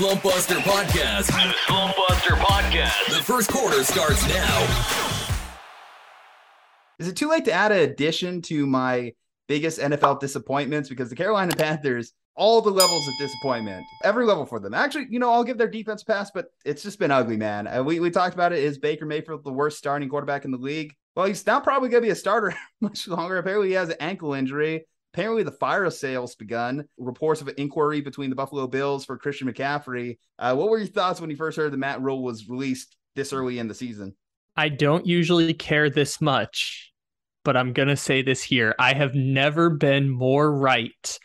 Slump Buster Podcast. The Slump Buster Podcast. The first quarter starts now. Is it too late to add an addition to my biggest NFL disappointments? Because the Carolina Panthers, all the levels of disappointment, every level for them. Actually, you know, I'll give their defense pass, but it's just been ugly, man. Uh, we, we talked about it. Is Baker Mayfield the worst starting quarterback in the league? Well, he's not probably going to be a starter much longer. Apparently, he has an ankle injury. Apparently, the fire sale's begun. Reports of an inquiry between the Buffalo Bills for Christian McCaffrey. Uh, what were your thoughts when you first heard the Matt Rhule was released this early in the season? I don't usually care this much, but I'm going to say this here. I have never been more right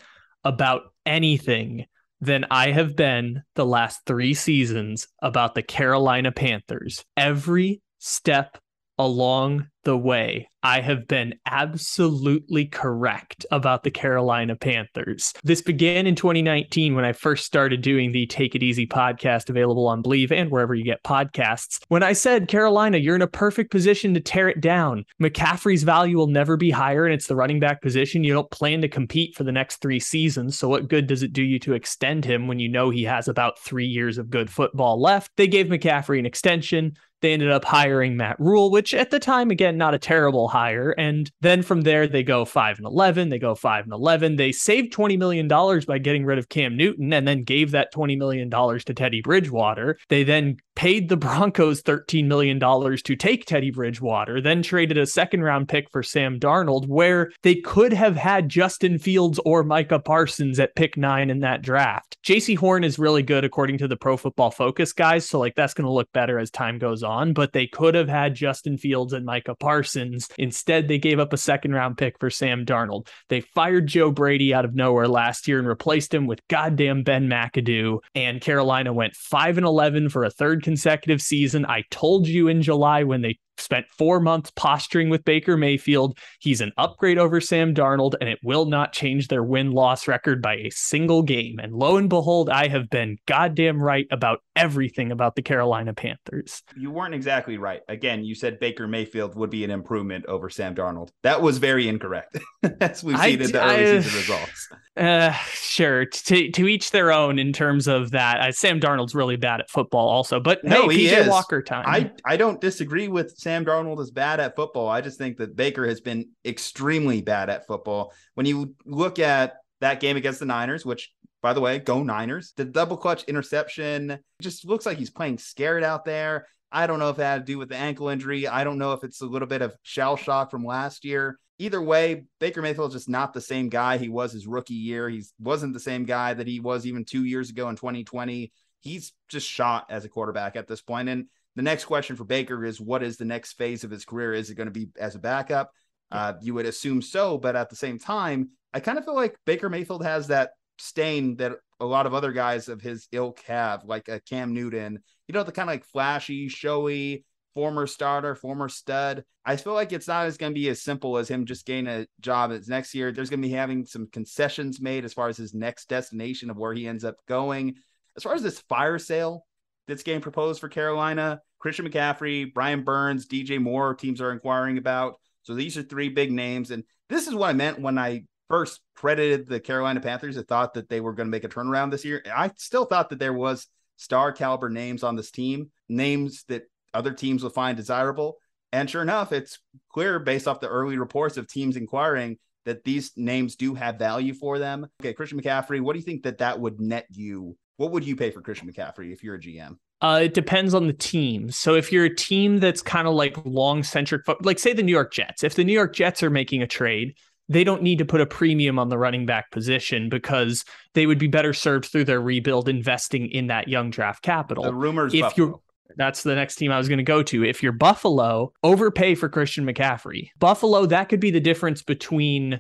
about anything than I have been the last three seasons about the Carolina Panthers. Every step along the way, I have been absolutely correct about the Carolina Panthers. This began in 2019 when I first started doing the Take It Easy podcast available on Believe and wherever you get podcasts. When I said, Carolina, you're in a perfect position to tear it down. McCaffrey's value will never be higher, and it's the running back position. You don't plan to compete for the next three seasons. So, what good does it do you to extend him when you know he has about three years of good football left? They gave McCaffrey an extension. They ended up hiring Matt Rhule, which at the time, again, not a terrible hire. And then from there, they go 5 and 11. They go 5 and 11. They saved $20 million by getting rid of Cam Newton and then gave that $20 million to Teddy Bridgewater. They then paid the Broncos $13 million to take Teddy Bridgewater, then traded a second round pick for Sam Darnold, where they could have had Justin Fields or Micah Parsons at pick nine in that draft. Jaycee Horn is really good according to the Pro Football Focus guys. So, like, that's going to look better as time goes on, but they could have had Justin Fields and Micah Parsons. Instead, they gave up a second round pick for Sam Darnold. They fired Joe Brady out of nowhere last year and replaced him with goddamn Ben McAdoo. And Carolina went 5 and 11 for a third consecutive season. I told you in July when they spent four months posturing with Baker Mayfield. He's an upgrade over Sam Darnold, and it will not change their win loss record by a single game. And lo and behold, I have been goddamn right about everything about the Carolina Panthers. You weren't exactly right. Again, you said Baker Mayfield would be an improvement over Sam Darnold. That was very incorrect, as we've seen I, in the early I, season results. Uh, sure. To, to each their own in terms of that. Uh, Sam Darnold's really bad at football, also. But no, hey, he PJ is. Walker time. I, I don't disagree with Sam Darnold is bad at football. I just think that Baker has been extremely bad at football. When you look at that game against the Niners, which by the way, go Niners. The double clutch interception just looks like he's playing scared out there. I don't know if that had to do with the ankle injury. I don't know if it's a little bit of shell shock from last year. Either way, Baker Mayfield is just not the same guy he was his rookie year. He wasn't the same guy that he was even two years ago in 2020. He's just shot as a quarterback at this point. And the next question for Baker is what is the next phase of his career? Is it going to be as a backup? Uh, you would assume so, but at the same time, I kind of feel like Baker Mayfield has that stain that a lot of other guys of his ilk have, like a Cam Newton. You know, the kind of like flashy, showy, former starter, former stud. I feel like it's not as going to be as simple as him just getting a job as next year. There's going to be having some concessions made as far as his next destination of where he ends up going. As far as this fire sale, that's getting proposed for Carolina. Christian McCaffrey, Brian Burns, DJ Moore teams are inquiring about. So these are three big names. And this is what I meant when I first credited the Carolina Panthers. I thought that they were going to make a turnaround this year. I still thought that there was star caliber names on this team, names that other teams will find desirable. And sure enough, it's clear based off the early reports of teams inquiring that these names do have value for them. Okay, Christian McCaffrey, what do you think that that would net you what would you pay for Christian McCaffrey if you're a GM? Uh, it depends on the team. So if you're a team that's kind of like long centric, like say the New York Jets, if the New York Jets are making a trade, they don't need to put a premium on the running back position because they would be better served through their rebuild investing in that young draft capital. The rumors, if Buffalo. you're that's the next team I was going to go to. If you're Buffalo, overpay for Christian McCaffrey. Buffalo, that could be the difference between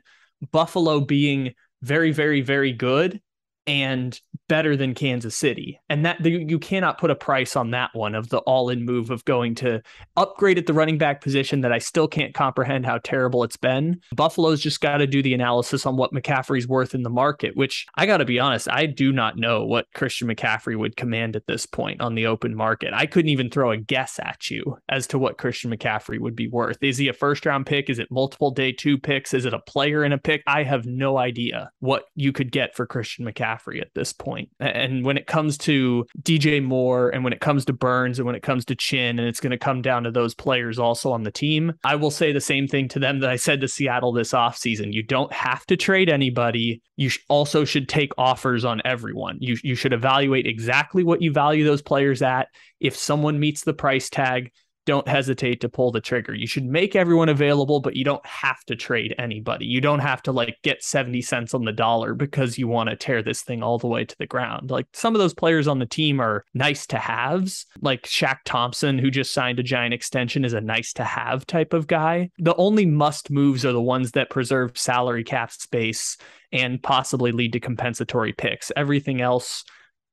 Buffalo being very, very, very good and better than Kansas City. And that you cannot put a price on that one of the all-in move of going to upgrade at the running back position that I still can't comprehend how terrible it's been. Buffalo's just got to do the analysis on what McCaffrey's worth in the market, which I got to be honest, I do not know what Christian McCaffrey would command at this point on the open market. I couldn't even throw a guess at you as to what Christian McCaffrey would be worth. Is he a first round pick? Is it multiple day 2 picks? Is it a player in a pick? I have no idea what you could get for Christian McCaffrey McCaffrey at this point. And when it comes to DJ Moore and when it comes to Burns and when it comes to Chinn, and it's going to come down to those players also on the team, I will say the same thing to them that I said to Seattle this offseason. You don't have to trade anybody. You also should take offers on everyone. You, you should evaluate exactly what you value those players at. If someone meets the price tag, don't hesitate to pull the trigger. You should make everyone available, but you don't have to trade anybody. You don't have to like get 70 cents on the dollar because you want to tear this thing all the way to the ground. Like some of those players on the team are nice to haves, like Shaq Thompson, who just signed a giant extension, is a nice to have type of guy. The only must moves are the ones that preserve salary cap space and possibly lead to compensatory picks. Everything else,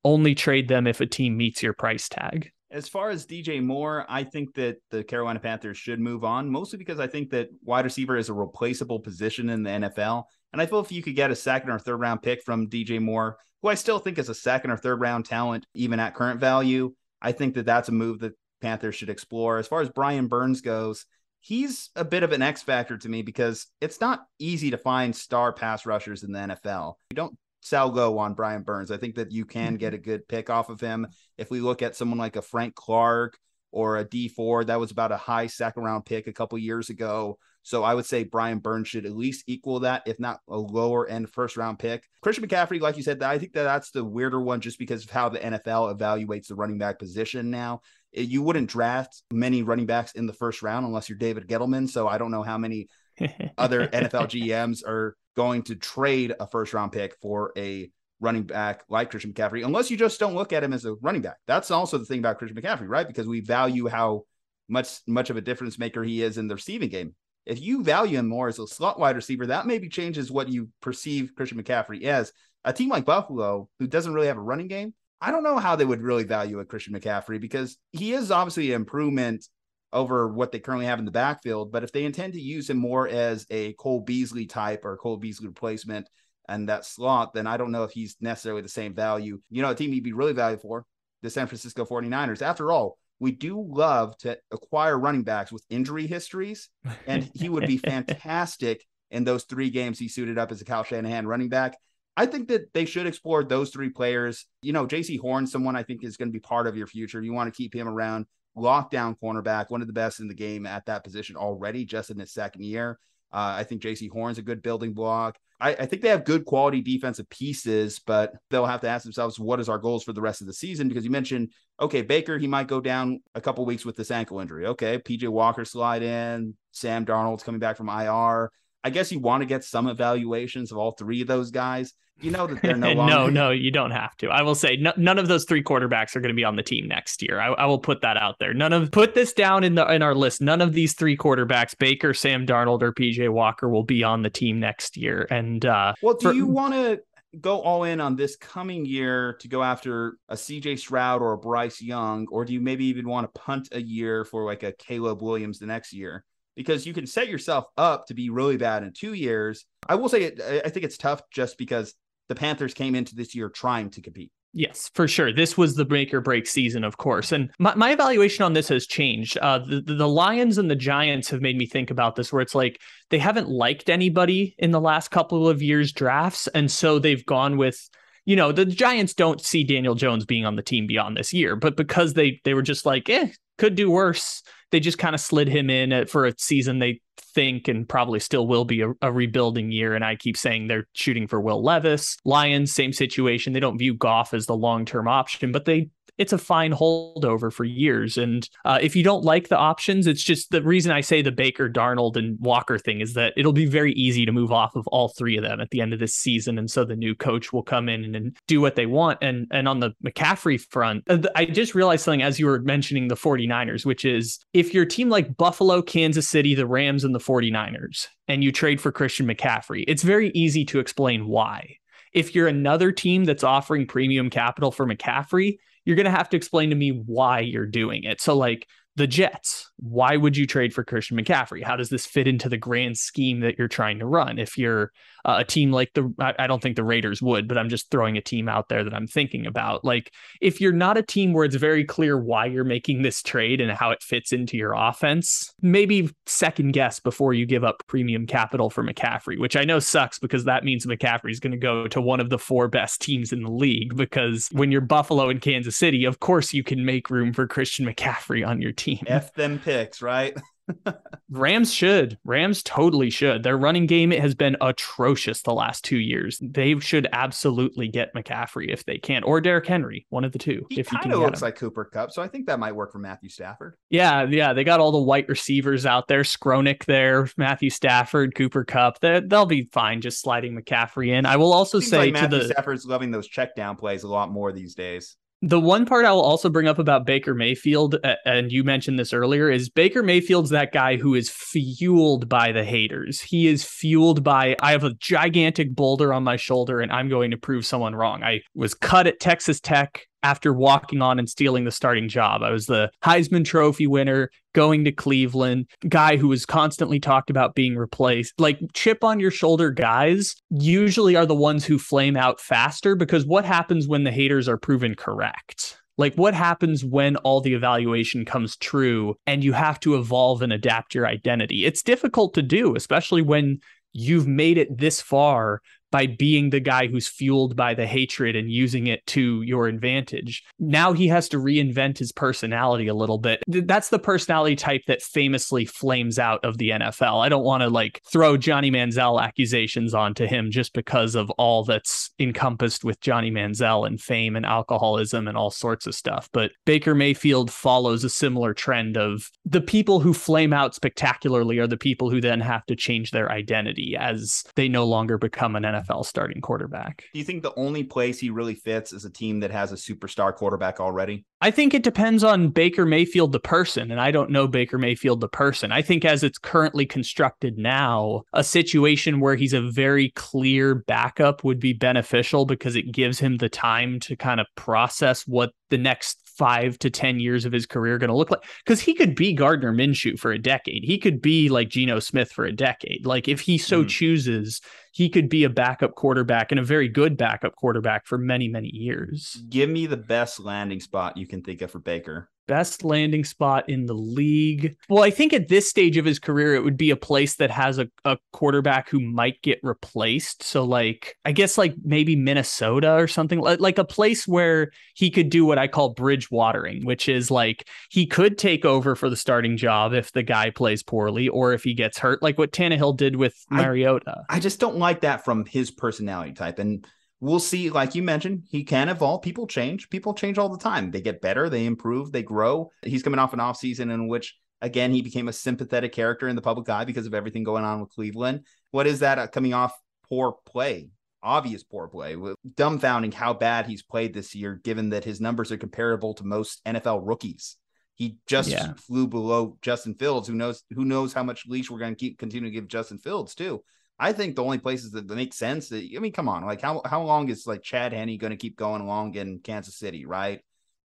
only trade them if a team meets your price tag. As far as DJ Moore, I think that the Carolina Panthers should move on, mostly because I think that wide receiver is a replaceable position in the NFL. And I feel if you could get a second or third round pick from DJ Moore, who I still think is a second or third round talent, even at current value, I think that that's a move that Panthers should explore. As far as Brian Burns goes, he's a bit of an X factor to me because it's not easy to find star pass rushers in the NFL. You don't sell low on Brian Burns. I think that you can get mm-hmm. a good pick off of him. If we look at someone like a Frank Clark or a Dee Ford, that was about a high second round pick a couple years ago. So I would say Brian Burns should at least equal that, if not a lower end first round pick. Christian McCaffrey, like you said, I think that that's the weirder one just because of how the NFL evaluates the running back position now. You wouldn't draft many running backs in the first round unless you're David Gettleman. So I don't know how many other NFL GMs are going to trade a first round pick for a running back like Christian McCaffrey, unless you just don't look at him as a running back. That's also the thing about Christian McCaffrey, right? Because we value how much much of a difference maker he is in the receiving game. If you value him more as a slot wide receiver, that maybe changes what you perceive Christian McCaffrey as. A team like Buffalo, who doesn't really have a running game, I don't know how they would really value a Christian McCaffrey because he is obviously an improvement over what they currently have in the backfield. But if they intend to use him more as a Cole Beasley type or Cole Beasley replacement and that slot, then I don't know if he's necessarily the same value. You know, a team he'd be really valuable for the San Francisco 49ers. After all, we do love to acquire running backs with injury histories, and he would be fantastic in those three games he suited up as a Kyle Shanahan running back. I think that they should explore those three players. You know, Jaycee Horn, someone I think is going to be part of your future. You want to keep him around lockdown cornerback, one of the best in the game at that position already, just in his second year. Uh, I think Jaycee Horn's a good building block. I, I, think they have good quality defensive pieces, but they'll have to ask themselves, what is our goals for the rest of the season? Because you mentioned, okay, Baker, he might go down a couple weeks with this ankle injury. Okay, PJ Walker slide in, Sam Darnold's coming back from IR. I guess you want to get some evaluations of all three of those guys. You know that they're no longer. no, no, you don't have to. I will say no, none of those three quarterbacks are going to be on the team next year. I, I, will put that out there. None of put this down in the in our list. None of these three quarterbacks, Baker, Sam Darnold, or PJ Walker, will be on the team next year. And uh, well, do for, you want to go all in on this coming year to go after a CJ Stroud or a Bryce Young, or do you maybe even want to punt a year for like a Caleb Williams the next year? Because you can set yourself up to be really bad in two years. I will say, it, I think it's tough just because the Panthers came into this year trying to compete. Yes, for sure. This was the make or break season, of course. And my, my evaluation on this has changed. Uh, the, the Lions and the Giants have made me think about this, where it's like they haven't liked anybody in the last couple of years' drafts. And so they've gone with, you know, the Giants don't see Daniel Jones being on the team beyond this year, but because they they were just like, eh, could do worse they just kind of slid him in for a season they think and probably still will be a, a, rebuilding year. And I keep saying they're shooting for Will Levis. Lions, same situation. They don't view Goff as the long term option, but they it's a fine holdover for years. And uh, if you don't like the options, it's just the reason I say the Baker, Darnold, and Walker thing is that it'll be very easy to move off of all three of them at the end of this season. And so the new coach will come in and, and do what they want. And and on the McCaffrey front, uh, I just realized something as you were mentioning the 49ers, which is if your team like Buffalo, Kansas City, the Rams, and the 49ers, and you trade for Christian McCaffrey, it's very easy to explain why. If you're another team that's offering premium capital for McCaffrey, you're going to have to explain to me why you're doing it. So, like the Jets. Why would you trade for Christian McCaffrey? How does this fit into the grand scheme that you're trying to run? If you're uh, a team like the, I, I don't think the Raiders would, but I'm just throwing a team out there that I'm thinking about. Like, if you're not a team where it's very clear why you're making this trade and how it fits into your offense, maybe second guess before you give up premium capital for McCaffrey, which I know sucks because that means McCaffrey is going to go to one of the four best teams in the league. Because when you're Buffalo and Kansas City, of course you can make room for Christian McCaffrey on your team. F them picks, right? Rams should. Rams totally should. Their running game has been atrocious the last two years. They should absolutely get McCaffrey if they can, or Derrick Henry, one of the two. He if kind of looks like Cooper Kupp, so I think that might work for Matthew Stafford. Yeah, yeah. They got all the white receivers out there. Skowronek there, Matthew Stafford, Cooper Kupp. They, they'll be fine just sliding McCaffrey in. I will also Seems say like to Matthew the Stafford's loving those check down plays a lot more these days. The one part I will also bring up about Baker Mayfield, and you mentioned this earlier, is Baker Mayfield's that guy who is fueled by the haters. He is fueled by, I have a gigantic boulder on my shoulder and I'm going to prove someone wrong. I was cut at Texas Tech after walking on and stealing the starting job. I was the Heisman Trophy winner, going to Cleveland, guy who was constantly talked about being replaced. Like chip on your shoulder guys usually are the ones who flame out faster because what happens when the haters are proven correct? Like, what happens when all the evaluation comes true and you have to evolve and adapt your identity? It's difficult to do, especially when you've made it this far by being the guy who's fueled by the hatred and using it to your advantage. Now he has to reinvent his personality a little bit. That's the personality type that famously flames out of the NFL. I don't want to like throw Johnny Manziel accusations onto him just because of all that's encompassed with Johnny Manziel and fame and alcoholism and all sorts of stuff. But Baker Mayfield follows a similar trend of the people who flame out spectacularly are the people who then have to change their identity as they no longer become an NFL NFL starting quarterback. Do you think the only place he really fits is a team that has a superstar quarterback already? I think it depends on Baker Mayfield, the person, and I don't know Baker Mayfield, the person. I think as it's currently constructed now, a situation where he's a very clear backup would be beneficial because it gives him the time to kind of process what the next five to 10 years of his career going to look like. Because he could be Gardner Minshew for a decade. He could be like Geno Smith for a decade. Like if he so mm. chooses, he could be a backup quarterback and a very good backup quarterback for many, many years. Give me the best landing spot you can think of for Baker. Best landing spot in the league. Well, I think at this stage of his career, it would be a place that has a, a quarterback who might get replaced. So, like, I guess, like maybe Minnesota or something, like, like a place where he could do what I call bridge watering, which is like he could take over for the starting job if the guy plays poorly or if he gets hurt, like what Tannehill did with Mariota. I, I just don't like that from his personality type. And we'll see, like you mentioned, he can evolve. People change. People change all the time. They get better, they improve, they grow. He's coming off an offseason in which, again, he became a sympathetic character in the public eye because of everything going on with Cleveland. What is that uh, coming off poor play? Obvious poor play, dumbfounding how bad he's played this year, given that his numbers are comparable to most NFL rookies. He just yeah. flew below Justin Fields. Who knows? Who knows how much leash we're going to keep continue to give Justin Fields too? I think the only places that make sense. That, I mean, come on, like how how long is like Chad Henne going to keep going along in Kansas City, right?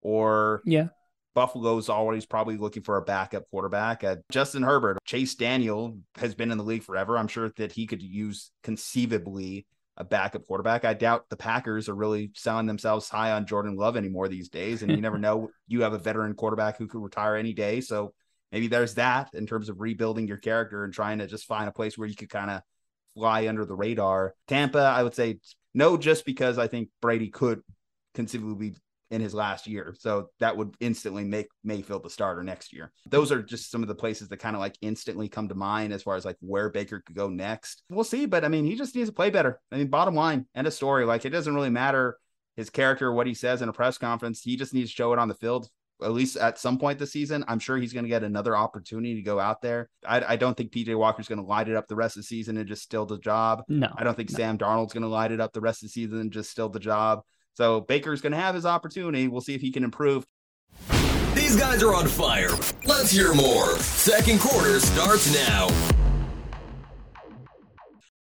Or yeah, Buffalo's always probably looking for a backup quarterback. Uh, Justin Herbert, Chase Daniel has been in the league forever. I'm sure that he could use conceivably a backup quarterback. I doubt the Packers are really selling themselves high on Jordan Love anymore these days. And you never know, you have a veteran quarterback who could retire any day. So maybe there's that in terms of rebuilding your character and trying to just find a place where you could kind of fly under the radar. Tampa, I would say no, just because I think Brady could conceivably be in his last year. So that would instantly make Mayfield the starter next year. Those are just some of the places that kind of like instantly come to mind as far as like where Baker could go next. We'll see, but I mean, he just needs to play better. I mean, bottom line, end of story. Like it doesn't really matter his character, what he says in a press conference. He just needs to show it on the field at least at some point this season. I'm sure he's going to get another opportunity to go out there. I, I don't think PJ Walker's going to light it up the rest of the season and just still the job. No, I don't think no. Sam Darnold's going to light it up the rest of the season and just still the job. So Baker's going to have his opportunity. We'll see if he can improve. These guys are on fire. Let's hear more. Second quarter starts now.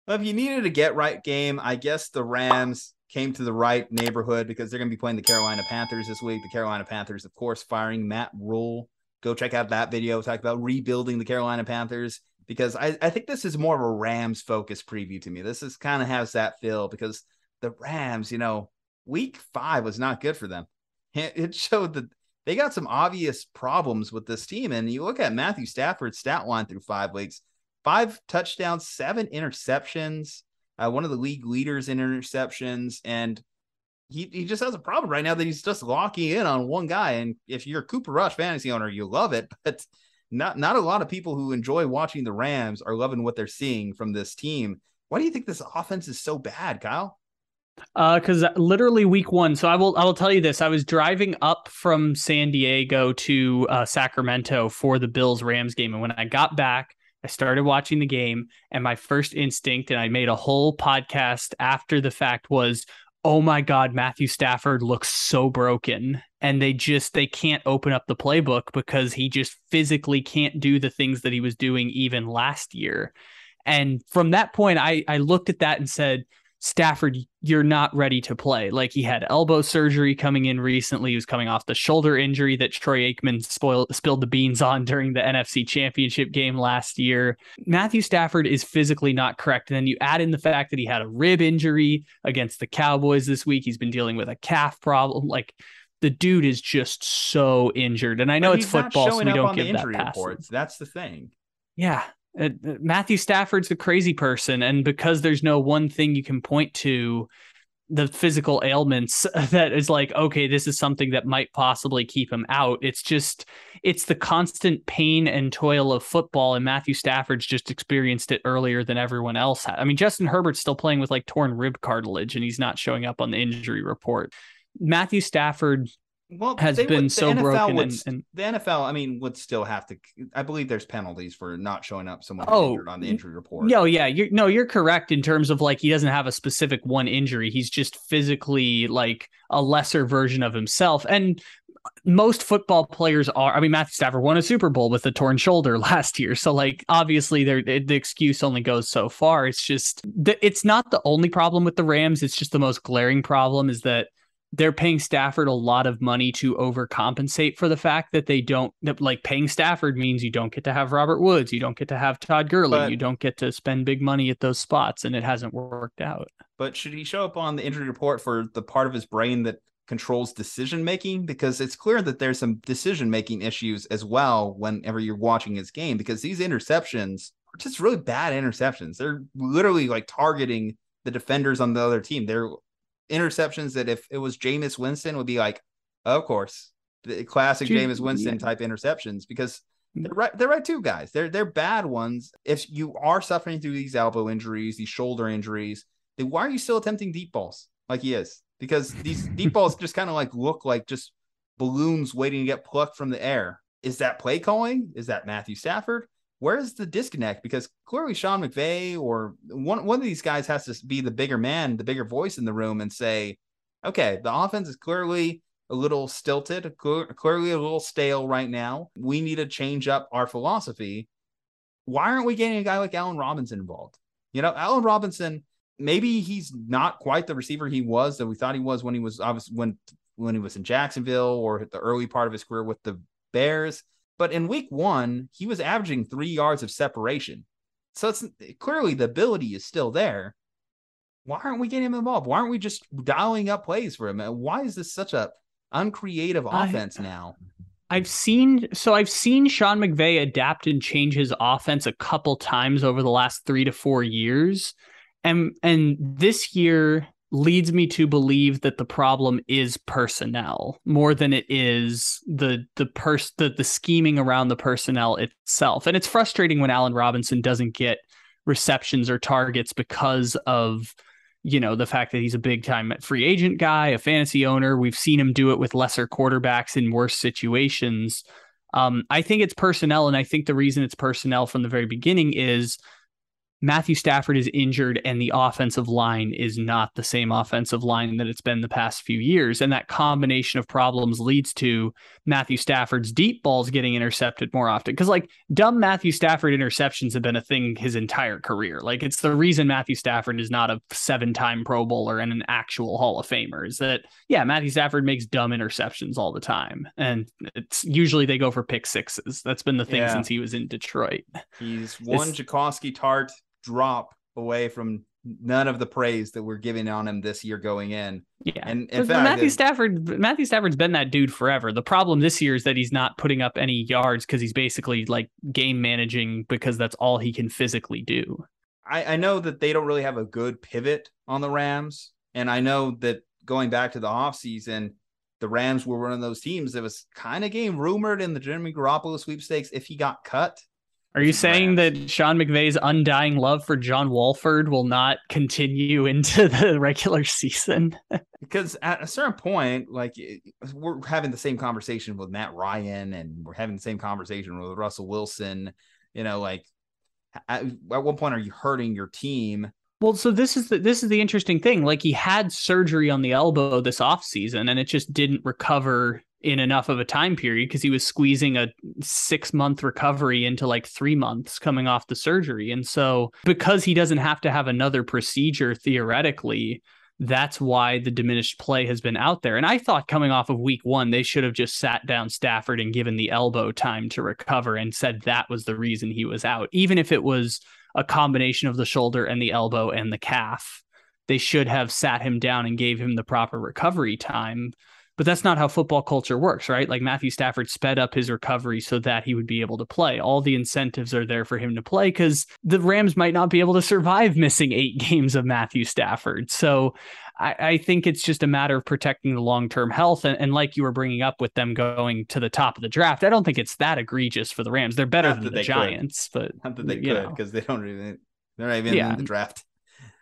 If you needed a get right game, I guess the Rams came to the right neighborhood because they're going to be playing the Carolina Panthers this week. The Carolina Panthers, of course, firing Matt Rhule Go check out that video. Talk about rebuilding the Carolina Panthers because I, I think this is more of a Rams focused preview to me. This is kind of has that feel because the Rams, you know, week five was not good for them. It showed that they got some obvious problems with this team. And you look at Matthew Stafford's stat line through five weeks five touchdowns, seven interceptions, uh, one of the league leaders in interceptions. And he, he just has a problem right now that he's just locking in on one guy. And if you're a Cooper Rush fantasy owner, you love it. But not not a lot of people who enjoy watching the Rams are loving what they're seeing from this team. Why do you think this offense is so bad, Kyle? Uh, because literally week one. So I will I will tell you this. I was driving up from San Diego to uh, Sacramento for the Bills Rams game, and when I got back, I started watching the game, and my first instinct, and I made a whole podcast after the fact was, oh my god, Matthew Stafford looks so broken, and they just they can't open up the playbook because he just physically can't do the things that he was doing even last year. And from that point, I I looked at that and said Stafford, you're not ready to play. Like he had elbow surgery coming in recently. He was coming off the shoulder injury that Troy Aikman spoiled, spilled the beans on during the NFC championship game last year. Matthew Stafford is physically not correct. And then you add in the fact that he had a rib injury against the Cowboys this week. He's been dealing with a calf problem. Like the dude is just so injured. And I know it's football, so we don't give that reports. That's the thing. Yeah, uh, Matthew Stafford's a crazy person, and because there's no one thing you can point to, the physical ailments that is like, okay, this is something that might possibly keep him out. It's just, it's the constant pain and toil of football, and Matthew Stafford's just experienced it earlier than everyone else had. I mean, Justin Herbert's still playing with like torn rib cartilage, and he's not showing up on the injury report. Matthew Stafford well, has been would, so NFL broken. Would, and, the NFL, I mean, would still have to. I believe there's penalties for not showing up someone oh, on the injury report. No, yeah, you're no, you're correct in terms of like he doesn't have a specific one injury. He's just physically like a lesser version of himself, and uh, most football players are. I mean, Matthew Stafford won a Super Bowl with a torn shoulder last year, so like obviously, there the excuse only goes so far. It's just it's not the only problem with the Rams. It's just the most glaring problem is that they're paying Stafford a lot of money to overcompensate for the fact that they don't that like paying Stafford means you don't get to have Robert Woods, you don't get to have Todd Gurley, but, you don't get to spend big money at those spots, and it hasn't worked out. But should he show up on the injury report for the part of his brain that controls decision making? Because it's clear that there's some decision making issues as well whenever you're watching his game, because these interceptions are just really bad interceptions. They're literally like targeting the defenders on the other team. They're interceptions that if it was Jameis Winston would be like, of course, the classic Dude, Jameis Winston yeah. type interceptions because mm. they're right. They're right too, guys. They're they're bad ones. If you are suffering through these elbow injuries, these shoulder injuries, then why are you still attempting deep balls like he is? Because these deep balls just kind of like look like just balloons waiting to get plucked from the air. Is that play calling? Is that Matthew Stafford? Where's the disconnect? Because clearly Sean McVay or one one of these guys has to be the bigger man, the bigger voice in the room, and say, okay, the offense is clearly a little stilted, clearly a little stale right now. We need to change up our philosophy. Why aren't we getting a guy like Allen Robinson involved? You know, Allen Robinson, maybe he's not quite the receiver he was that we thought he was when he was obviously when when he was in Jacksonville or the early part of his career with the Bears. But in week one, he was averaging three yards of separation. So it's clearly the ability is still there. Why aren't we getting him involved? Why aren't we just dialing up plays for him? Why is this such a uncreative offense I, now? I've seen so I've seen Sean McVay adapt and change his offense a couple times over the last three to four years. And and this year leads me to believe that the problem is personnel more than it is the the pers the, the scheming around the personnel itself. And it's frustrating when Allen Robinson doesn't get receptions or targets because of you know the fact that he's a big time free agent guy, a fantasy owner. We've seen him do it with lesser quarterbacks in worse situations. Um, I think it's personnel, and I think the reason it's personnel from the very beginning is Matthew Stafford is injured and the offensive line is not the same offensive line that it's been the past few years. And that combination of problems leads to Matthew Stafford's deep balls getting intercepted more often. Because, like, dumb Matthew Stafford interceptions have been a thing his entire career. Like, it's the reason Matthew Stafford is not a seven time Pro Bowler and an actual Hall of Famer is that, yeah, Matthew Stafford makes dumb interceptions all the time. And it's usually they go for pick sixes. That's been the thing Yeah. since he was in Detroit. He's one Jaquiski Tartt drop away from none of the praise that we're giving on him this year going in. Yeah. And in fact, Matthew Stafford, Matthew Stafford's been that dude forever. The problem this year is that he's not putting up any yards because he's basically like game managing because that's all he can physically do. I, I know that they don't really have a good pivot on the Rams. And I know that going back to the offseason, the Rams were one of those teams that was kind of getting rumored in the Jimmy Garoppolo sweepstakes if he got cut. Are you saying that Sean McVay's undying love for John Wolford will not continue into the regular season? Because at a certain point, like eh, we're having the same conversation with Matt Ryan and we're having the same conversation with Russell Wilson. You know, like at, at what point are you hurting your team? Well, so this is the this is the interesting thing. Like he had surgery on the elbow this offseason and it just didn't recover in enough of a time period because he was squeezing a 6 month recovery into like 3 months coming off the surgery. And so because he doesn't have to have another procedure theoretically, that's why the diminished play has been out there. And I thought coming off of week 1 they should have just sat down Stafford and given the elbow time to recover and said that was the reason he was out. Even if it was a combination of the shoulder and the elbow and the calf. They should have sat him down and gave him the proper recovery time. But that's not how football culture works, right? Like Matthew Stafford sped up his recovery so that he would be able to play. All the incentives are there for him to play because the Rams might not be able to survive missing eight games of Matthew Stafford. So I, I think it's just a matter of protecting the long term health. And, and like you were bringing up with them going to the top of the draft, I don't think it's that egregious for the Rams. They're better Not than the they could. Giants, but Not that they could because they don't even they're not even Yeah. in the draft.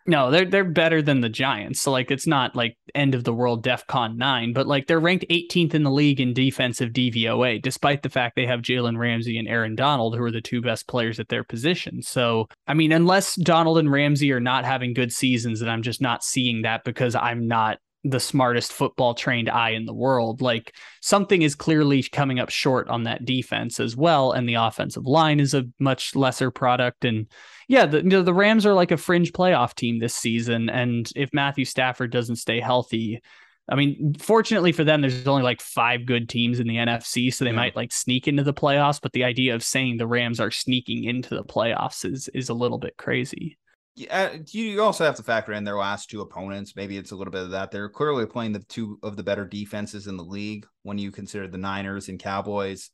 No, they're they're better than the Giants. So like it's not like end of the world DEFCON nine, but like they're ranked 18th in the league in defensive DVOA, despite the fact they have Jalen Ramsey and Aaron Donald, who are the two best players at their position. So I mean, unless Donald and Ramsey are not having good seasons, and I'm just not seeing that because I'm not the smartest football trained eye in the world. Like something is clearly coming up short on that defense as well, and the offensive line is a much lesser product and yeah, the, you know, the Rams are like a fringe playoff team this season. And if Matthew Stafford doesn't stay healthy, I mean, fortunately for them, there's only like five good teams in the NFC, so they Yeah. might like sneak into the playoffs. But the idea of saying the Rams are sneaking into the playoffs is is a little bit crazy. Yeah, uh, you you also have to factor in their last two opponents. Maybe it's a little bit of that. They're clearly playing the two of the better defenses in the league when you consider the Niners and Cowboys.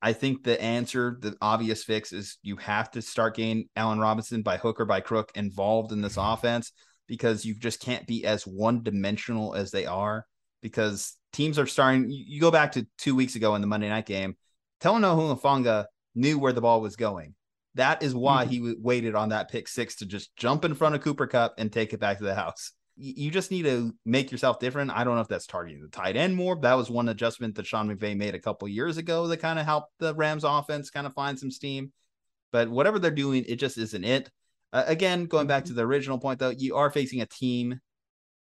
I think the answer, the obvious fix is you have to start getting Allen Robinson by hook or by crook involved in this offense because you just can't be as one dimensional as they are because teams are starting. You, go back to two weeks ago in the Monday night game, Talanoa Hufanga knew where the ball was going. That is why Mhm. he waited on that pick six to just jump in front of Cooper Kupp and take it back to the house. You just need to make yourself different. I don't know if that's targeting the tight end more. That was one adjustment that Sean McVay made a couple years ago that kind of helped the Rams offense kind of find some steam. But whatever they're doing, it just isn't it. Uh, again, going back to the original point though, you are facing a team,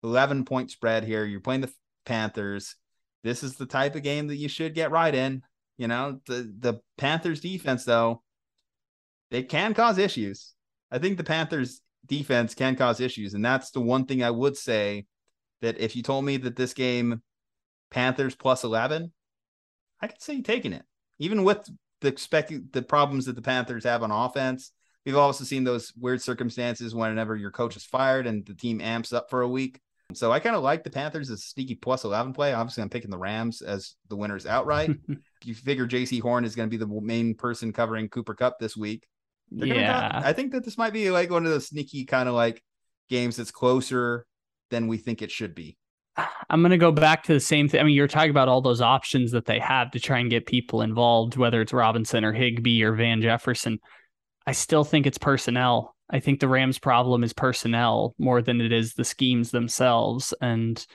eleven point spread here. You're playing the Panthers. This is the type of game that you should get right in. You know, the the Panthers defense though, they can cause issues. I think the Panthers defense can cause issues, and that's the one thing I would say that if you told me that this game Panthers plus eleven, I could see taking it, even with the expected the problems that the Panthers have on offense. We've also seen those weird circumstances whenever your coach is fired and the team amps up for a week. So I kind of like the Panthers as a sneaky plus 11 play. Obviously, I'm picking the Rams as the winners outright. you figure Jaycee Horn is going to be the main person covering Cooper Kupp this week. They're yeah. I think that this might be like one of those sneaky kind of like games that's closer than we think it should be. I'm going to go back to the same thing. I mean, you're talking about all those options that they have to try and get people involved, whether it's Robinson or Higbee or Van Jefferson. I still think it's personnel. I think the Rams' problem is personnel more than it is the schemes themselves. And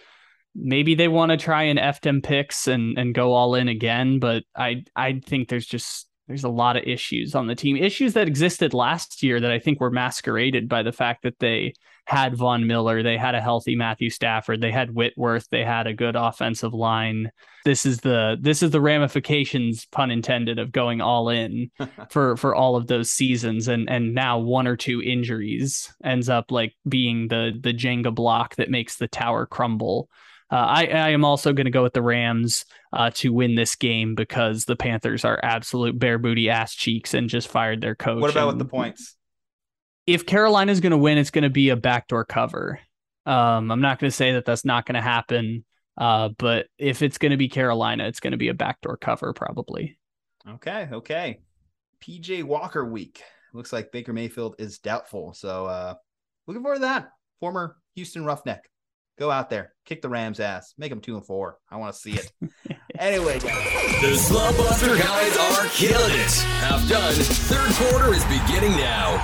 maybe they want to try and F them picks and, and go all in again, but I I think there's just there's a lot of issues on the team, issues that existed last year that I think were masqueraded by the fact that they had Von Miller, they had a healthy Matthew Stafford, they had Whitworth, they had a good offensive line. This is the this is the ramifications, pun intended, of going all in for for all of those seasons, and and now one or two injuries ends up like being the the Jenga block that makes the tower crumble. Uh, I, I am also going to go with the Rams uh, to win this game because the Panthers are absolute bare booty ass cheeks and just fired their coach. What about and with the points? If Carolina's going to win, it's going to be a backdoor cover. Um, I'm not going to say that that's not going to happen, uh, but if it's going to be Carolina, it's going to be a backdoor cover probably. Okay, okay. PJ Walker week. Looks like Baker Mayfield is doubtful. So uh looking forward to that. Former Houston Roughneck. Go out there, kick the Rams ass, make them two and four. I want to see it. anyway, guys. The Slump Buster guys are killing it. Half done. Third quarter is beginning now.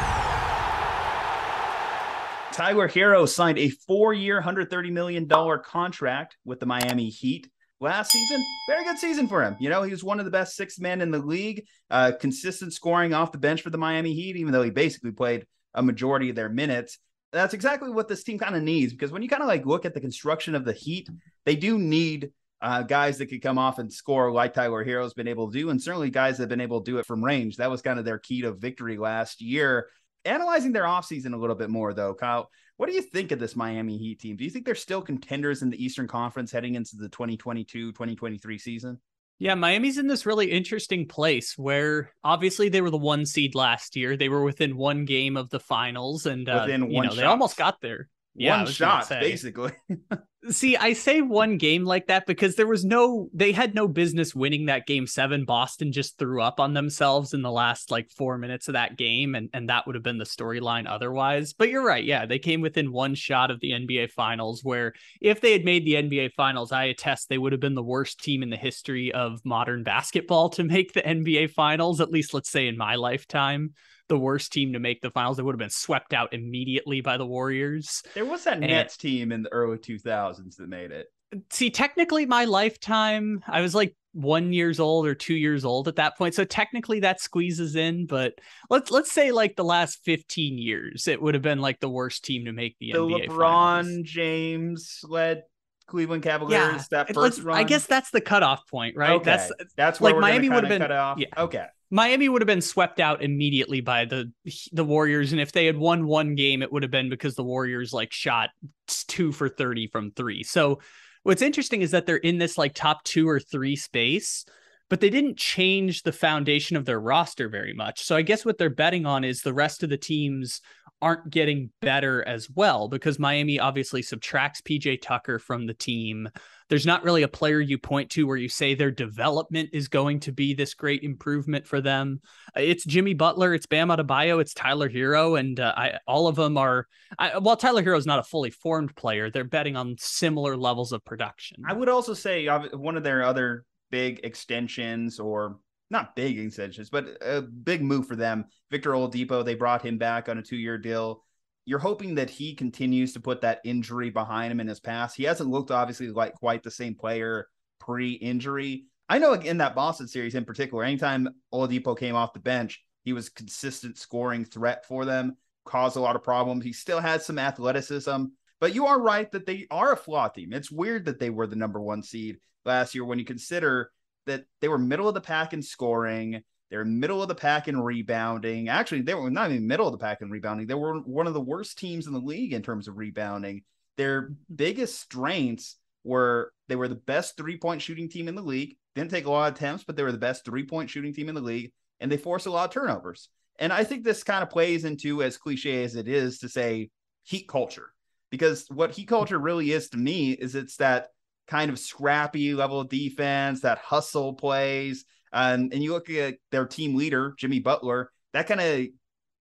Tyler Herro signed a four-year, $130 million contract with the Miami Heat last season. Very good season for him. You know, he was one of the best six men in the league, uh, consistent scoring off the bench for the Miami Heat, even though he basically played a majority of their minutes. That's exactly what this team kind of needs because when you kind of like look at the construction of the Heat, they do need uh, guys that could come off and score like Tyler Herro's been able to do, and certainly guys that have been able to do it from range. That was kind of their key to victory last year. Analyzing their offseason a little bit more, though, Kyle, what do you think of this Miami Heat team? Do you think they're still contenders in the Eastern Conference heading into the 2022 2023 season? Yeah, Miami's in this really interesting place where obviously they were the one seed last year. They were within one game of the finals, and uh, Within you one know they almost got there. Yeah, One shot, basically. See, I say one game like that because there was no, they had no business winning that game seven. Boston just threw up on themselves in the last like four minutes of that game, and, and that would have been the storyline otherwise. But you're right. Yeah, they came within one shot of the NBA Finals, where if they had made the NBA Finals, I attest they would have been the worst team in the history of modern basketball to make the NBA Finals, at least let's say in my lifetime. The worst team to make the finals. They would have been swept out immediately by the Warriors. there was that And- Nets team in the early 2000s that made it. see technically my lifetime i was like one years old or two years old at that point so technically that squeezes in but let's let's say like the last 15 years it would have been like the worst team to make the, The NBA LeBron finals. James led Cleveland Cavaliers yeah, that first run. i guess that's the cutoff point right Okay. that's that's where like we're Miami would have been- cut off. yeah. Okay. Miami would have been swept out immediately by the the Warriors, and if they had won one game, it would have been because the Warriors like shot two for thirty from three. So what's interesting is that they're in this like top two or three space, but they didn't change the foundation of their roster very much. So I guess what they're betting on is the rest of the teams aren't getting better as well because Miami obviously subtracts PJ Tucker from the team. There's not really a player you point to where you say their development is going to be this great improvement for them. It's Jimmy Butler, it's Bam Adebayo, it's Tyler Herro, and uh, I, all of them are. I, while Tyler Herro is not a fully formed player, they're betting on similar levels of production. I would also say one of their other big extensions, or not big extensions, but a big move for them. Victor Oladipo, they brought him back on a two-year deal. You're hoping that he continues to put that injury behind him in his past. He hasn't looked obviously like quite the same player pre-injury. I know in that Boston series in particular, anytime Oladipo came off the bench, he was consistent scoring threat for them, caused a lot of problems. He still has some athleticism, but you are right that they are a flawed team. It's weird that they were the number one seed last year when you consider that they were middle of the pack in scoring. They're middle of the pack in rebounding. Actually, they were not even middle of the pack in rebounding. They were one of the worst teams in the league in terms of rebounding. Their mm-hmm. biggest strengths were they were the best three point shooting team in the league. Didn't take a lot of attempts, but they were the best three point shooting team in the league, and they forced a lot of turnovers. And I think this kind of plays into as cliche as it is to say heat culture, because what heat culture really is to me is it's that kind of scrappy level of defense, that hustle plays. Um, and you look at their team leader, Jimmy Butler, that kind of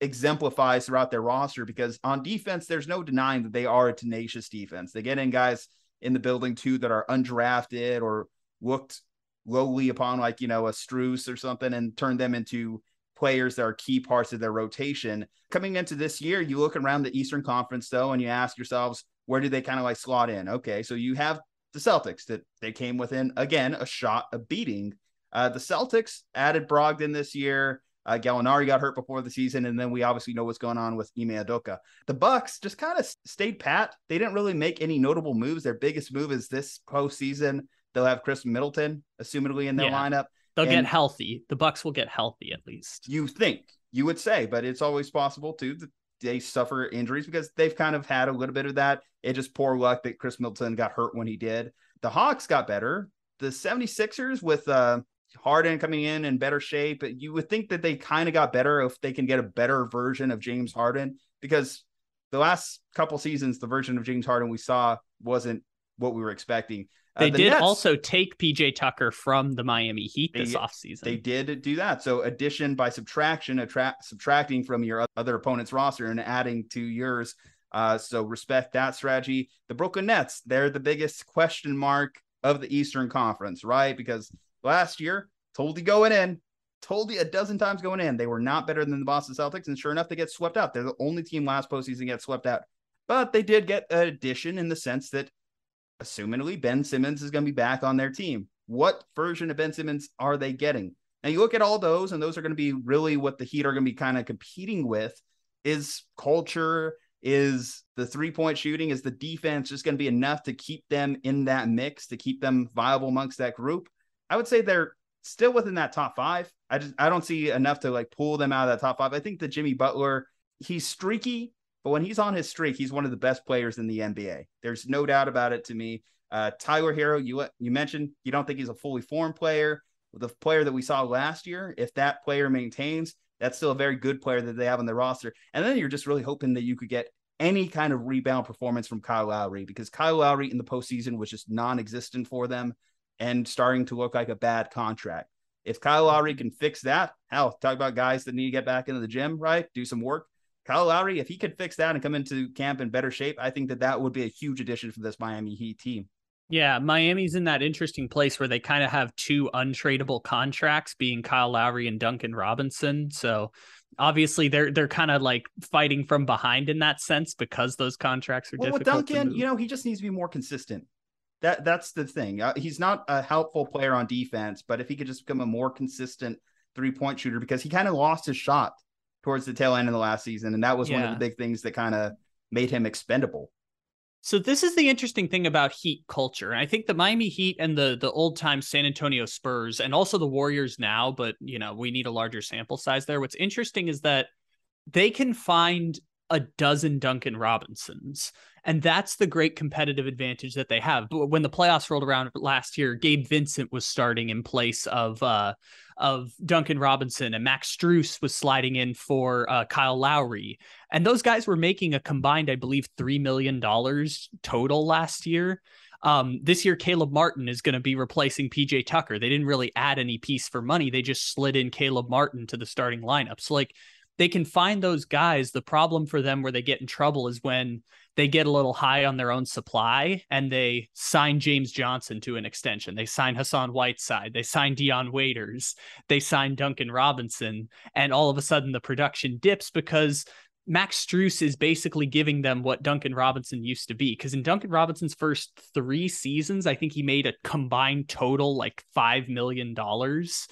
exemplifies throughout their roster because on defense, there's no denying that they are a tenacious defense. They get in guys in the building too that are undrafted or looked lowly upon, like, you know, a Strus or something, and turn them into players that are key parts of their rotation. Coming into this year, you look around the Eastern Conference though, and you ask yourselves, where do they kind of like slot in? Okay, so you have the Celtics that they came within again a shot of beating Uh, the Celtics added Brogdon this year. Uh, Gallinari got hurt before the season, and then we obviously know what's going on with Ime Udoka. The Bucks just kind of stayed pat. They didn't really make any notable moves. Their biggest move is this postseason. They'll have Khris Middleton, assumedly in their Yeah. lineup. They'll And- get healthy. The Bucks will get healthy at least. You think you would say, but it's always possible too that they suffer injuries because they've kind of had a little bit of that. It just poor luck that Khris Middleton got hurt when he did. The Hawks got better. The 76ers with uh Harden coming in in better shape, you would think that they kind of got better if they can get a better version of James Harden because the last couple seasons, the version of James Harden we saw wasn't what we were expecting. Uh, They the did Nets- also take PJ Tucker from the Miami Heat this They- offseason. They did do that. So addition by subtraction, attract subtracting from your other opponent's roster and adding to yours. Uh, so respect that strategy. The Brooklyn Nets, they're the biggest question mark of the Eastern Conference, right? Because last year, told you going in, told you a dozen times going in, they were not better than the Boston Celtics, and sure enough, they get swept out. They're the only team last postseason get swept out. But they did get an addition in the sense that, assumingly, Ben Simmons is going to be back on their team. What version of Ben Simmons are they getting? Now you look at all those, and those are going to be really what the Heat are going to be kind of competing with. Is culture, is the three point shooting, is the defense just going to be enough to keep them in that mix, to keep them viable amongst that group? I would say they're still within that top five. I just I don't see enough to like pull them out of that top five. I think the Jimmy Butler, he's streaky, but when he's on his streak, he's one of the best players in the NBA. There's no doubt about it to me. Uh, Tyler Herro, you you mentioned you don't think he's a fully formed player. The player that we saw last year, if that player maintains, that's still a very good player that they have on their roster. And then you're just really hoping that you could get any kind of rebound performance from Kyle Lowry because Kyle Lowry in the postseason was just non-existent for them and starting to look like a bad contract. If Kyle Lowry can fix that, hell, talk about guys that need to get back into the gym, right? Do some work. Kyle Lowry, if he could fix that and come into camp in better shape, I think that that would be a huge addition for this Miami Heat team. Yeah, Miami's in that interesting place where they kind of have two untradeable contracts, being Kyle Lowry and Duncan Robinson. So obviously they're they're kind of like fighting from behind in that sense because those contracts are Well, with difficult. to Duncan, you know, he just needs to be more consistent. That that's the thing. Uh, he's not a helpful player on defense, but if he could just become a more consistent three point shooter, because he kind of lost his shot towards the tail end of the last season, and that was one of the big things that kind of made him expendable. So this is the interesting thing about Heat culture. And I think the Miami Heat and the the old time San Antonio Spurs and also the Warriors now, but you know, we need a larger sample size there. What's interesting is that they can find a dozen Duncan Robinsons. And that's the great competitive advantage that they have. But when the playoffs rolled around last year, Gabe Vincent was starting in place of uh of Duncan Robinson and Max Strus was sliding in for uh, Kyle Lowry. And those guys were making a combined, I believe, $3 million total last year. Um, this year, Caleb Martin is going to be replacing PJ Tucker. They didn't really add any piece for money. They just slid in Caleb Martin to the starting lineup. So, like, they can find those guys. The problem for them where they get in trouble is when they get a little high on their own supply and they sign James Johnson to an extension. They sign Hassan Whiteside. They sign Dion Waiters. They sign Duncan Robinson. And all of a sudden the production dips because Max Strus is basically giving them what Duncan Robinson used to be. Because in Duncan Robinson's first three seasons, I think he made a combined total like $5 million.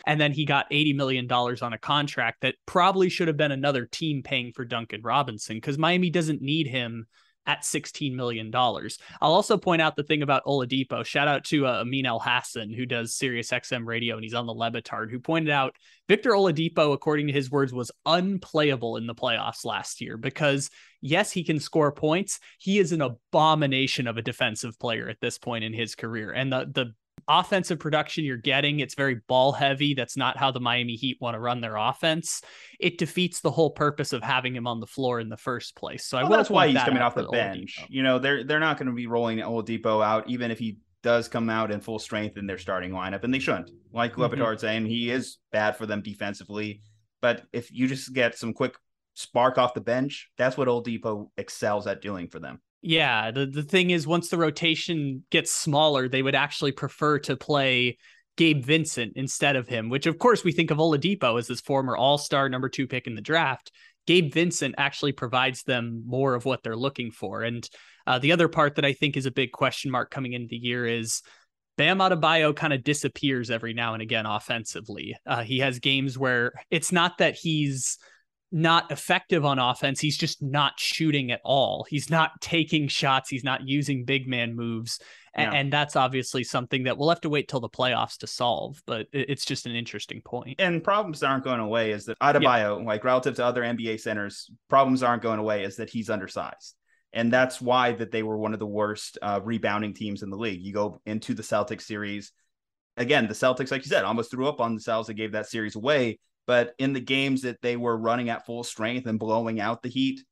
And then he got $80 million on a contract that probably should have been another team paying for Duncan Robinson because Miami doesn't need him at $16 million. I'll also point out the thing about Oladipo. Shout out to uh, Amin Elhassan, who does Sirius XM radio, and he's on the Le Batard, who pointed out Victor Oladipo, according to his words, was unplayable in the playoffs last year because, yes, he can score points. He is an abomination of a defensive player at this point in his career. And the, the offensive production you're getting, it's very ball heavy. That's not how the Miami Heat want to run their offense. It defeats the whole purpose of having him on the floor in the first place. So I Well, will that's why he's that coming off the bench. Oladipo. You know, they're they're not going to be rolling Oladipo out, even if he does come out in full strength in their starting lineup, and they shouldn't. Like Mhm. Le Batard saying, he is bad for them defensively. But if you just get some quick spark off the bench, that's what Oladipo excels at doing for them. Yeah, the the thing is once the rotation gets smaller, they would actually prefer to play Gabe Vincent instead of him, which of course we think of Oladipo as this former all-star number 2 pick in the draft. Gabe Vincent actually provides them more of what they're looking for. And uh, the other part that I think is a big question mark coming into the year is Bam Adebayo kind of disappears every now and again offensively. Uh, he has games where it's not that he's not effective on offense. He's just not shooting at all. He's not taking shots. He's not using big man moves. And, yeah. and that's obviously something that we'll have to wait till the playoffs to solve. But it's just an interesting point. And problems aren't going away is that Adebayo, yeah. like relative to other NBA centers, problems aren't going away is that he's undersized. And that's why that they were one of the worst uh, rebounding teams in the league. You go into the Celtics series. Again, the Celtics, like you said, almost threw up on themselves and gave that series away but in the games that they were running at full strength and blowing out the Heat,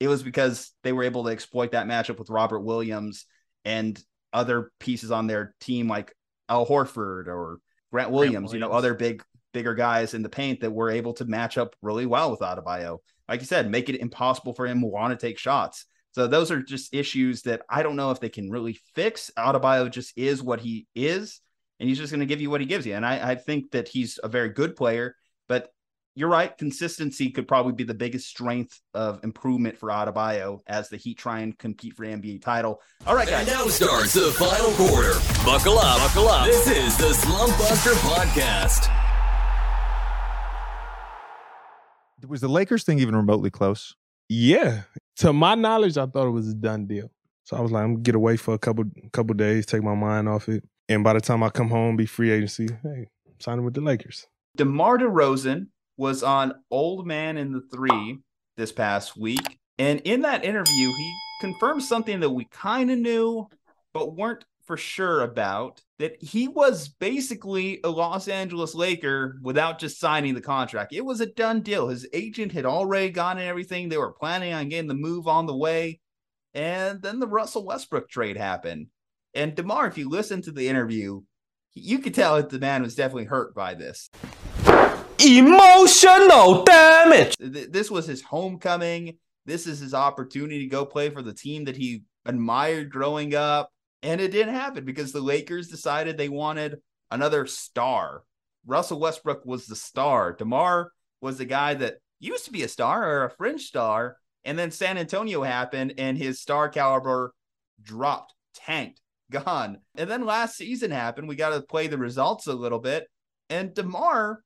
it was because they were able to exploit that matchup with Robert Williams and other pieces on their team like Al Horford or Grant Williams, Grant Williams, you know, other big bigger guys in the paint that were able to match up really well with Adebayo. Like you said, make it impossible for him to want to take shots. So those are just issues that I don't know if they can really fix. Adebayo just is what he is, and he's just going to give you what he gives you. And I, I think that he's a very good player. But you're right. Consistency could probably be the biggest strength of improvement for Adebayo as the Heat try and compete for the NBA title. All right, guys. And now starts the final quarter. Buckle up. Buckle up. This is the Slump Buster Podcast. Was the Lakers thing even remotely close? Yeah. To my knowledge, I thought it was a done deal. So I was like, I'm gonna get away for a couple couple days, take my mind off it. And by the time I come home, be free agency, hey, signing with the Lakers. DeMar DeRozan was on Old Man in the Three this past week. And in that interview, he confirmed something that we kind of knew, but weren't for sure about that he was basically a Los Angeles Laker without just signing the contract. It was a done deal. His agent had already gotten everything. They were planning on getting the move on the way. And then the Russell Westbrook trade happened. And DeMar, if you listen to the interview, you could tell that the man was definitely hurt by this. Emotional damage. This was his homecoming. This is his opportunity to go play for the team that he admired growing up. And it didn't happen because the Lakers decided they wanted another star. Russell Westbrook was the star. DeMar was the guy that used to be a star or a fringe star. And then San Antonio happened and his star caliber dropped, tanked gone. And then last season happened. We got to play the results a little bit. And DeMar,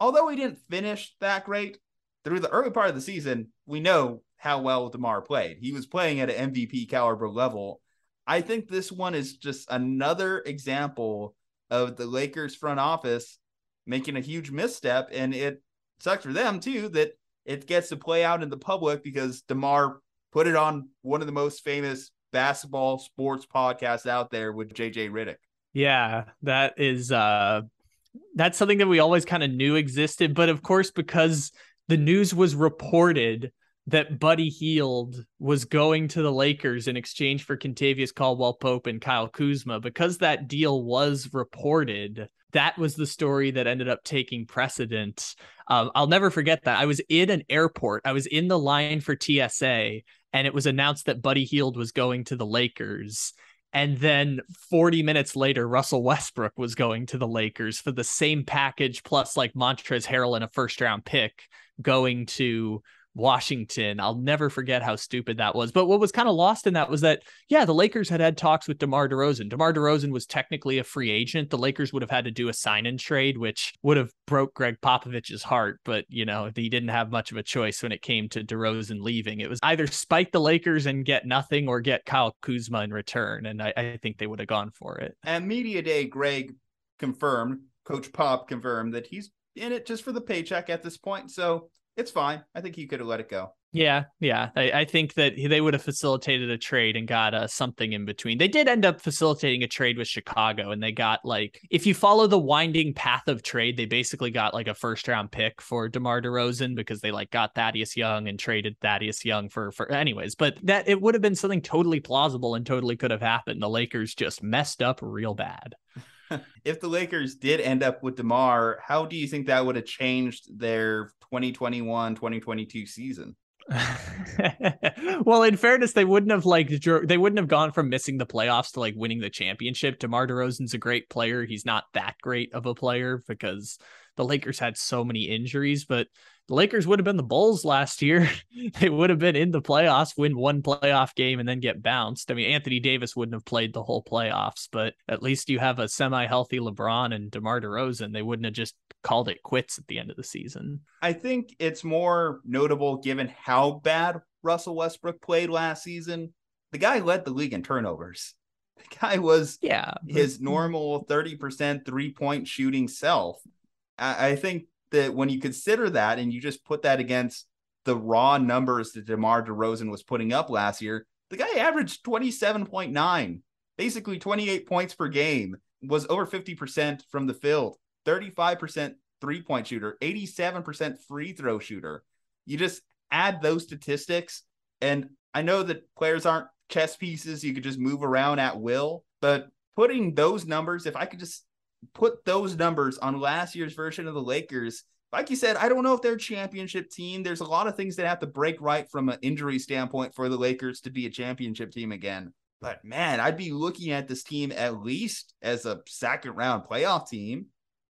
although he didn't finish that great through the early part of the season, we know how well DeMar played. He was playing at an MVP caliber level. I think this one is just another example of the Lakers front office making a huge misstep. And it sucks for them too that it gets to play out in the public because DeMar put it on one of the most famous basketball sports podcast out there with JJ Redick. Yeah, that is uh that's something that we always kind of knew existed, but of course because the news was reported that Buddy Hield was going to the Lakers in exchange for Kentavious Caldwell Pope and Kyle Kuzma because that deal was reported. That was the story that ended up taking precedent. Um, I'll never forget that. I was in an airport. I was in the line for TSA, and it was announced that Buddy Hield was going to the Lakers. And then 40 minutes later, Russell Westbrook was going to the Lakers for the same package, plus like Montrezl Harrell and a first round pick going to Washington. I'll never forget how stupid that was. But what was kind of lost in that was that, yeah, the Lakers had had talks with DeMar DeRozan. DeMar DeRozan was technically a free agent. The Lakers would have had to do a sign and trade, which would have broke Gregg Popovich's heart. But, you know, he didn't have much of a choice when it came to DeRozan leaving. It was either spike the Lakers and get nothing or get Kyle Kuzma in return. And I, I think they would have gone for it. At Media Day, Greg confirmed, Coach Pop confirmed that he's in it just for the paycheck at this point. So it's fine. I think he could have let it go. Yeah, yeah. I, I, think that they would have facilitated a trade and got uh, something in between. They did end up facilitating a trade with Chicago, and they got like, if you follow the winding path of trade, they basically got like a first round pick for DeMar DeRozan because they like got Thaddeus Young and traded Thaddeus Young for for anyways. But that it would have been something totally plausible and totally could have happened. The Lakers just messed up real bad. if the Lakers did end up with DeMar, how do you think that would have changed their 2021 2022 season? well, in fairness, they wouldn't have like they wouldn't have gone from missing the playoffs to like winning the championship. DeMar DeRozan's a great player. He's not that great of a player because the Lakers had so many injuries, but the Lakers would have been the Bulls last year. they would have been in the playoffs, win one playoff game, and then get bounced. I mean, Anthony Davis wouldn't have played the whole playoffs, but at least you have a semi healthy LeBron and DeMar DeRozan. They wouldn't have just called it quits at the end of the season. I think it's more notable given how bad Russell Westbrook played last season. The guy led the league in turnovers. The guy was yeah his normal 30% three point shooting self. I, I think that when you consider that and you just put that against the raw numbers that DeMar DeRozan was putting up last year, the guy averaged 27.9, basically 28 points per game, was over 50% from the field, 35% three point shooter, 87% free throw shooter. You just add those statistics. And I know that players aren't chess pieces you could just move around at will, but putting those numbers, if I could just put those numbers on last year's version of the Lakers, like you said, I don't know if they're a championship team. There's a lot of things that have to break right from an injury standpoint for the Lakers to be a championship team again. But man, I'd be looking at this team at least as a second round playoff team.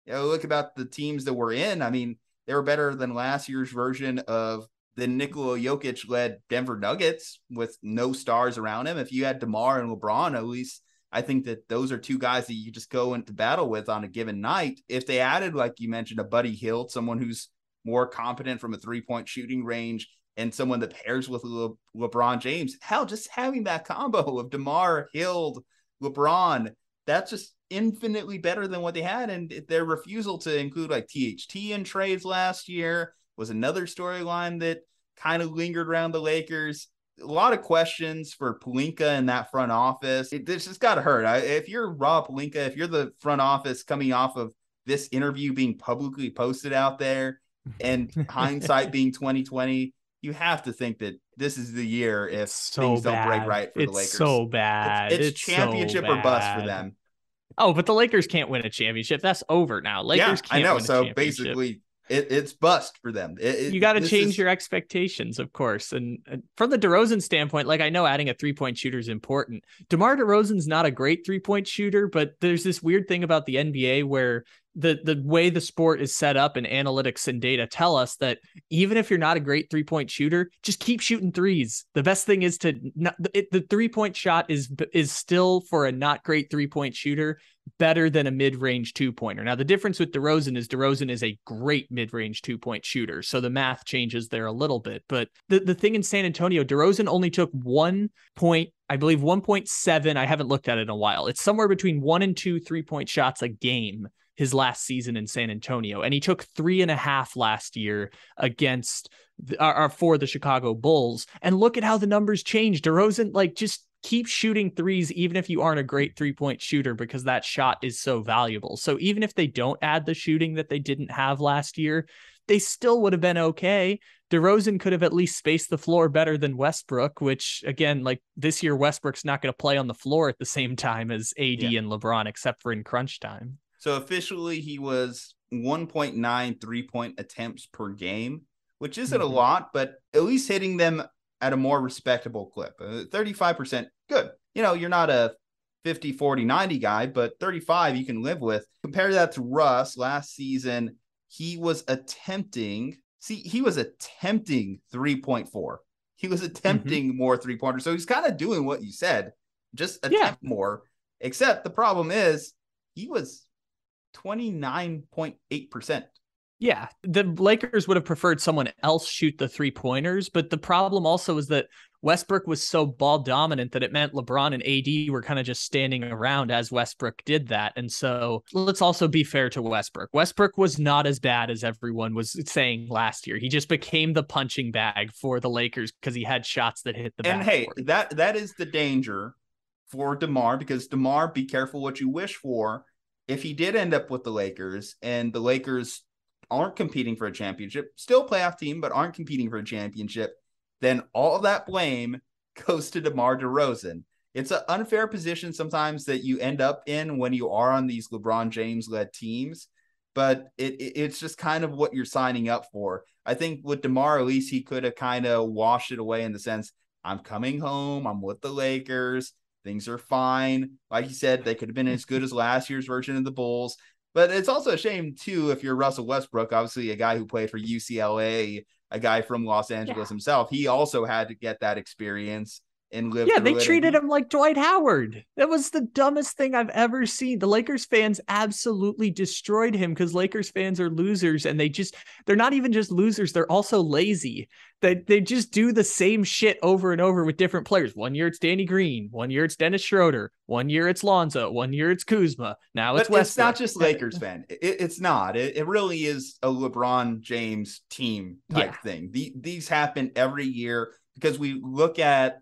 You know, look about the teams that were in. I mean, they were better than last year's version of the Nikola Jokic led Denver Nuggets with no stars around him. If you had DeMar and LeBron, at least I think that those are two guys that you just go into battle with on a given night. If they added, like you mentioned, a Buddy Hield, someone who's more competent from a three point shooting range, and someone that pairs with Le- LeBron James, hell, just having that combo of DeMar, Hield, LeBron, that's just infinitely better than what they had. And their refusal to include like THT in trades last year was another storyline that kind of lingered around the Lakers a lot of questions for Pelinka in that front office. It, this just got to hurt. I, if you're Rob Pelinka, if you're the front office coming off of this interview being publicly posted out there, and hindsight being 2020, you have to think that this is the year if so things bad. don't break right for it's the Lakers. So bad. It's, it's, it's championship so or bust for them. Oh, but the Lakers can't win a championship. That's over now. Lakers yeah, I know. So basically, it, it's bust for them. It, it, you got to change is- your expectations, of course. And, and from the DeRozan standpoint, like I know adding a three point shooter is important. DeMar DeRozan's not a great three point shooter, but there's this weird thing about the NBA where the the way the sport is set up and analytics and data tell us that even if you're not a great three point shooter, just keep shooting threes. The best thing is to not it, the three point shot is is still for a not great three point shooter better than a mid-range two-pointer. Now the difference with DeRozan is DeRozan is a great mid-range two-point shooter. So the math changes there a little bit. But the, the thing in San Antonio, DeRozan only took one point, I believe 1.7. I haven't looked at it in a while. It's somewhere between one and two three-point shots a game his last season in San Antonio. And he took three and a half last year against the, or, or for the Chicago Bulls. And look at how the numbers changed. DeRozan, like just keep shooting threes even if you aren't a great three point shooter because that shot is so valuable. So even if they don't add the shooting that they didn't have last year, they still would have been okay. DeRozan could have at least spaced the floor better than Westbrook, which again, like this year, Westbrook's not going to play on the floor at the same time as AD Yeah. and LeBron, except for in crunch time. So officially, he was 1.9 three point attempts per game, which isn't Mhm. a lot, but at least hitting them at a more respectable clip. Uh, 35%, good. You know, you're not a 50, 40, 90 guy, but 35 you can live with. Compare that to Russ last season. He was attempting, see, he was attempting 3.4. He was attempting more three pointers. So he's kind of doing what you said, just attempt more. Except the problem is he was 29.8%. Yeah, the Lakers would have preferred someone else shoot the three pointers, but the problem also is that Westbrook was so ball dominant that it meant LeBron and AD were kind of just standing around as Westbrook did that. And so let's also be fair to Westbrook. Westbrook was not as bad as everyone was saying last year. He just became the punching bag for the Lakers because he had shots that hit the and hey, that that is the danger for DeMar because DeMar, be careful what you wish for. If he did end up with the Lakers and the Lakers aren't competing for a championship, still playoff team, but aren't competing for a championship, then all that blame goes to DeMar DeRozan. It's an unfair position sometimes that you end up in when you are on these LeBron James led teams, but it, it- it's just kind of what you're signing up for. I think with DeMar, at least he could have kind of washed it away in the sense I'm coming home, I'm with the Lakers, things are fine. Like you said, they could have been as good as last year's version of the Bulls. But it's also a shame too if you're Russell Westbrook, obviously a guy who played for UCLA, a guy from Los Angeles Yeah. himself. He also had to get that experience and live. Yeah, they. And treated he- him like Dwight Howard. That was the dumbest thing I've ever seen. The Lakers fans absolutely destroyed him because Lakers fans are losers and they just they're not even just losers, they're also lazy. They they just do the same shit over and over with different players. One year it's Danny Green, one year it's Dennis Schroeder, one year it's Lonzo, one year it's Kuzma. Now it's it's, not just Lakers fan. It, it's not. It, it really is a LeBron James team type Yeah. thing. The, these happen every year because we look at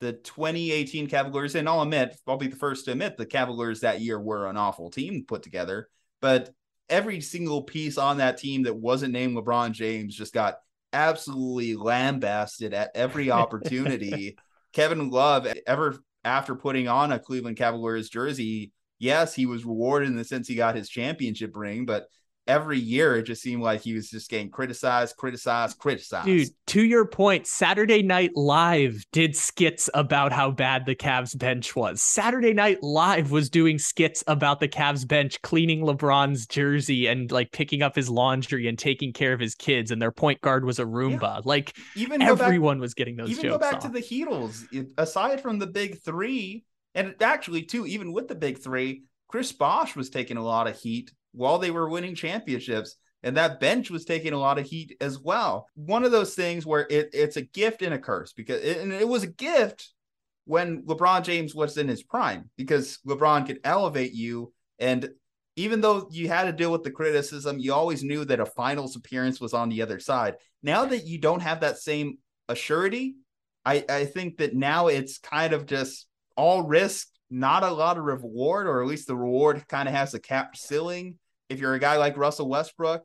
the 2018 Cavaliers, and I'll admit, I'll be the first to admit the Cavaliers that year were an awful team put together. But every single piece on that team that wasn't named LeBron James just got absolutely lambasted at every opportunity. Kevin Love, ever after putting on a Cleveland Cavaliers jersey, yes, he was rewarded in the sense he got his championship ring, but every year it just seemed like he was just getting criticized, criticized, criticized. Dude, to your point, Saturday Night Live did skits about how bad the Cavs bench was. Saturday Night Live was doing skits about the Cavs bench cleaning LeBron's jersey and like picking up his laundry and taking care of his kids, and their point guard was a Roomba. Like even go back, everyone was getting those even go back off. to the Heatles. Aside from the big three, and actually too, even with the big three, Chris Bosh was taking a lot of heat while they were winning championships. And that bench was taking a lot of heat as well. One of those things where it, it's a gift and a curse because it, and it was a gift when LeBron James was in his prime because LeBron could elevate you. And even though you had to deal with the criticism, you always knew that a finals appearance was on the other side. Now that you don't have that same assurity, I, I think that now it's kind of just all risk, not a lot of reward, or at least the reward kind of has a capped ceiling. If you're a guy like Russell Westbrook,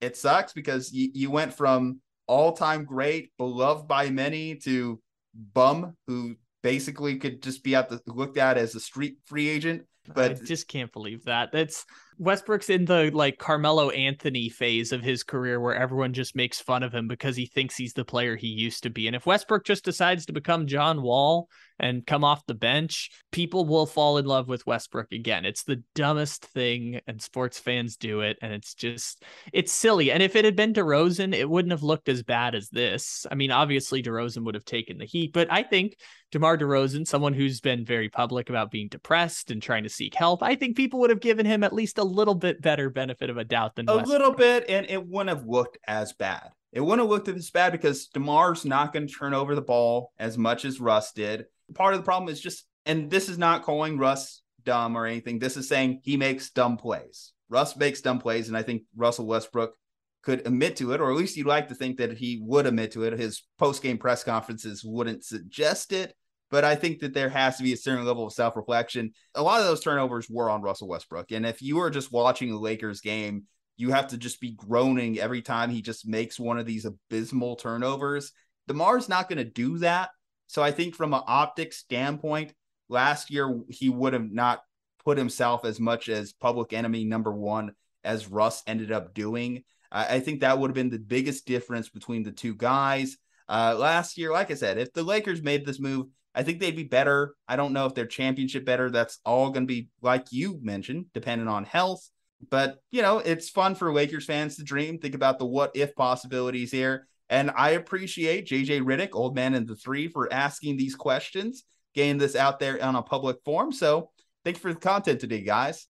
it sucks because you, you went from all time great, beloved by many, to bum who basically could just be at the looked at as a street free agent. But I just can't believe that. That's Westbrook's in the like Carmelo Anthony phase of his career where everyone just makes fun of him because he thinks he's the player he used to be. And if Westbrook just decides to become John Wall and come off the bench, people will fall in love with Westbrook again. It's the dumbest thing and sports fans do it and it's just it's silly. And if it had been DeRozan, it wouldn't have looked as bad as this. I mean, obviously DeRozan would have taken the heat, but I think DeMar DeRozan, someone who's been very public about being depressed and trying to seek help, I think people would have given him at least a little bit better benefit of a doubt than a Westbrook. little bit, and it wouldn't have looked as bad. It wouldn't have looked as bad because DeMar's not going to turn over the ball as much as Russ did. Part of the problem is just, and this is not calling Russ dumb or anything. This is saying he makes dumb plays. Russ makes dumb plays, and I think Russell Westbrook could admit to it, or at least you'd like to think that he would admit to it. His post game press conferences wouldn't suggest it, but I think that there has to be a certain level of self reflection. A lot of those turnovers were on Russell Westbrook. And if you are just watching the Lakers game, you have to just be groaning every time he just makes one of these abysmal turnovers. DeMar's not going to do that. So I think from an optics standpoint, last year he would have not put himself as much as public enemy number one as Russ ended up doing. I think that would have been the biggest difference between the two guys. Uh, last year, like I said, if the Lakers made this move, I think they'd be better. I don't know if they're championship better. That's all going to be like you mentioned, depending on health. But you know, it's fun for Lakers fans to dream, think about the what if possibilities here. And I appreciate JJ Redick, old man in the three, for asking these questions, getting this out there on a public forum. So thank you for the content today, guys.